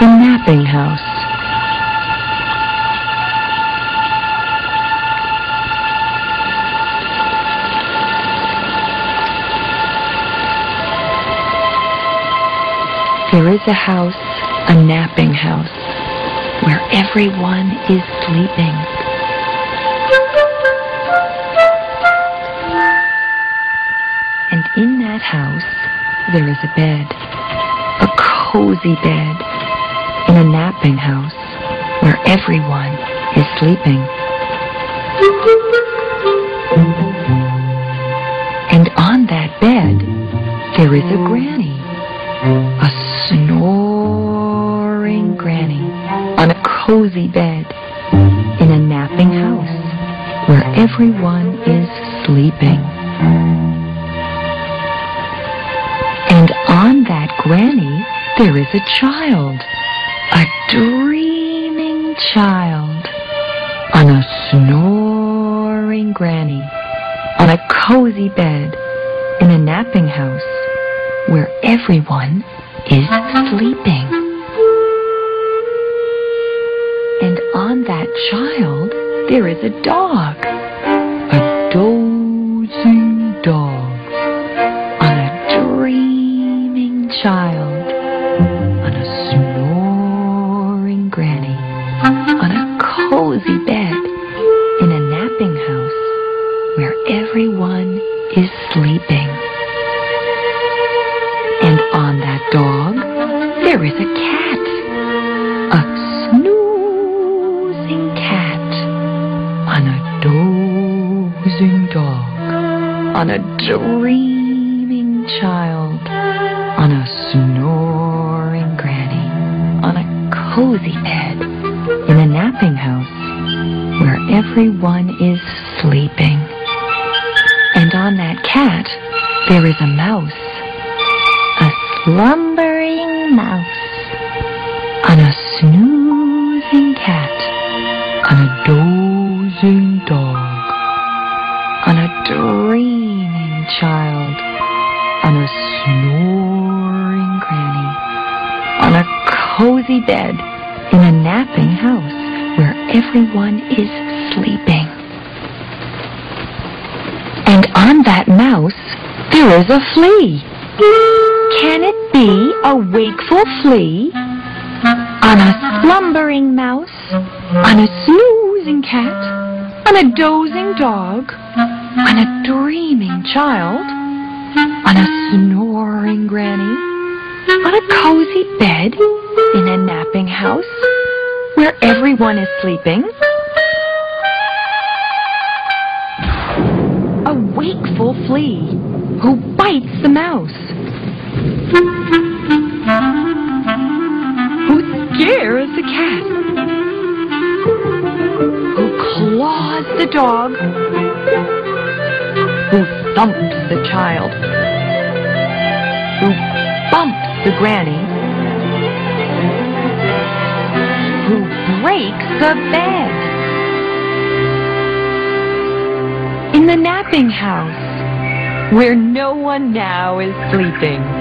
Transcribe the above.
The napping house. There is a house, a napping house, where everyone is sleeping. And in that house, there is a bed, a cozy bed, in a napping house, where everyone is sleeping. And on that bed, there is a granny, a snoring granny, on a cozy bed, in a napping house, where everyone is sleeping. And on that granny, there is a child, child, on a snoring granny, on a cozy bed, in a napping house, where everyone is sleeping. And on that child, there is a dog, where everyone is sleeping. And on that dog, there is a cat, a snoozing cat, on a dozing dog, on a dreaming child, on a snoring granny, on a cozy bed, in a napping house, where everyone is sleeping. On that cat, there is a mouse, a slumbering mouse, on a snoozing cat, on a dozing dog, on a dreaming child, on a snoring granny, on a cozy bed, in a napping house, where everyone is sleeping. And on that mouse, there is a flea. Can it be a wakeful flea? On a slumbering mouse, on a snoozing cat, on a dozing dog, on a dreaming child, on a snoring granny, on a cozy bed, in a napping house, where everyone is sleeping. Flea who bites the mouse. Who scares the cat. Who claws the dog. Who thumps the child. Who bumps the granny. Who breaks the bed. In the napping house, where no one now is sleeping.